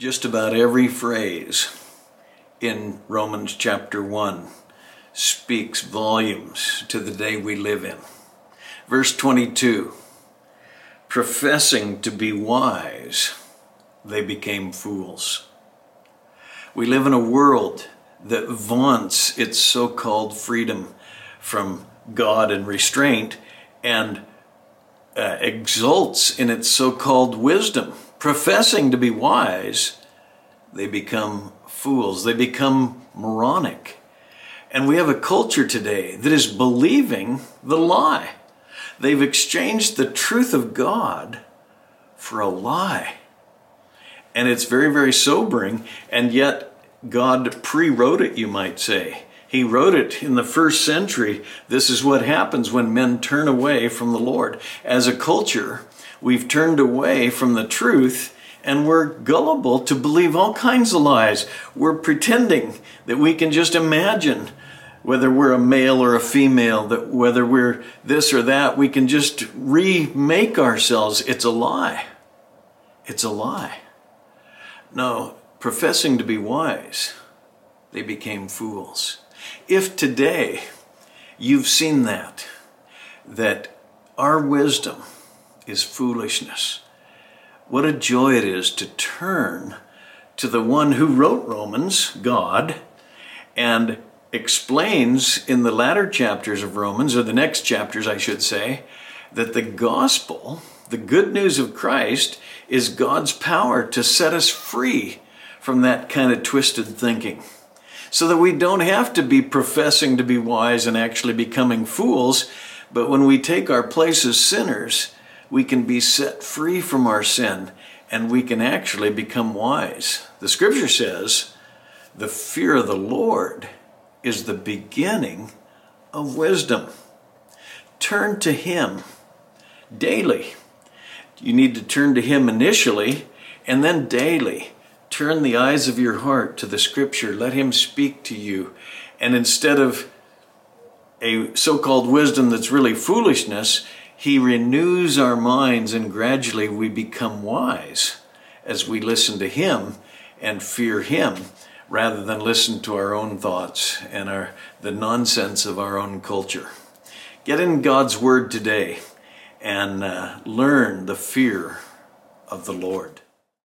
just about every phrase in Romans chapter 1 speaks volumes to the day we live in. Verse 22 professing to be wise, they became fools. We live in a world that vaunts its so called freedom from God and restraint and uh, exults in its so called wisdom. Professing to be wise, they become fools. They become moronic. And we have a culture today that is believing the lie. They've exchanged the truth of God for a lie. And it's very, very sobering. And yet, God pre wrote it, you might say. He wrote it in the first century. This is what happens when men turn away from the Lord. As a culture, we've turned away from the truth and we're gullible to believe all kinds of lies. We're pretending that we can just imagine whether we're a male or a female, that whether we're this or that, we can just remake ourselves. It's a lie. It's a lie. No, professing to be wise, they became fools. If today you've seen that, that our wisdom is foolishness, what a joy it is to turn to the one who wrote Romans, God, and explains in the latter chapters of Romans, or the next chapters, I should say, that the gospel, the good news of Christ, is God's power to set us free from that kind of twisted thinking. So that we don't have to be professing to be wise and actually becoming fools, but when we take our place as sinners, we can be set free from our sin and we can actually become wise. The scripture says, the fear of the Lord is the beginning of wisdom. Turn to Him daily. You need to turn to Him initially and then daily. Turn the eyes of your heart to the Scripture. Let Him speak to you. And instead of a so called wisdom that's really foolishness, He renews our minds and gradually we become wise as we listen to Him and fear Him rather than listen to our own thoughts and our, the nonsense of our own culture. Get in God's Word today and uh, learn the fear of the Lord.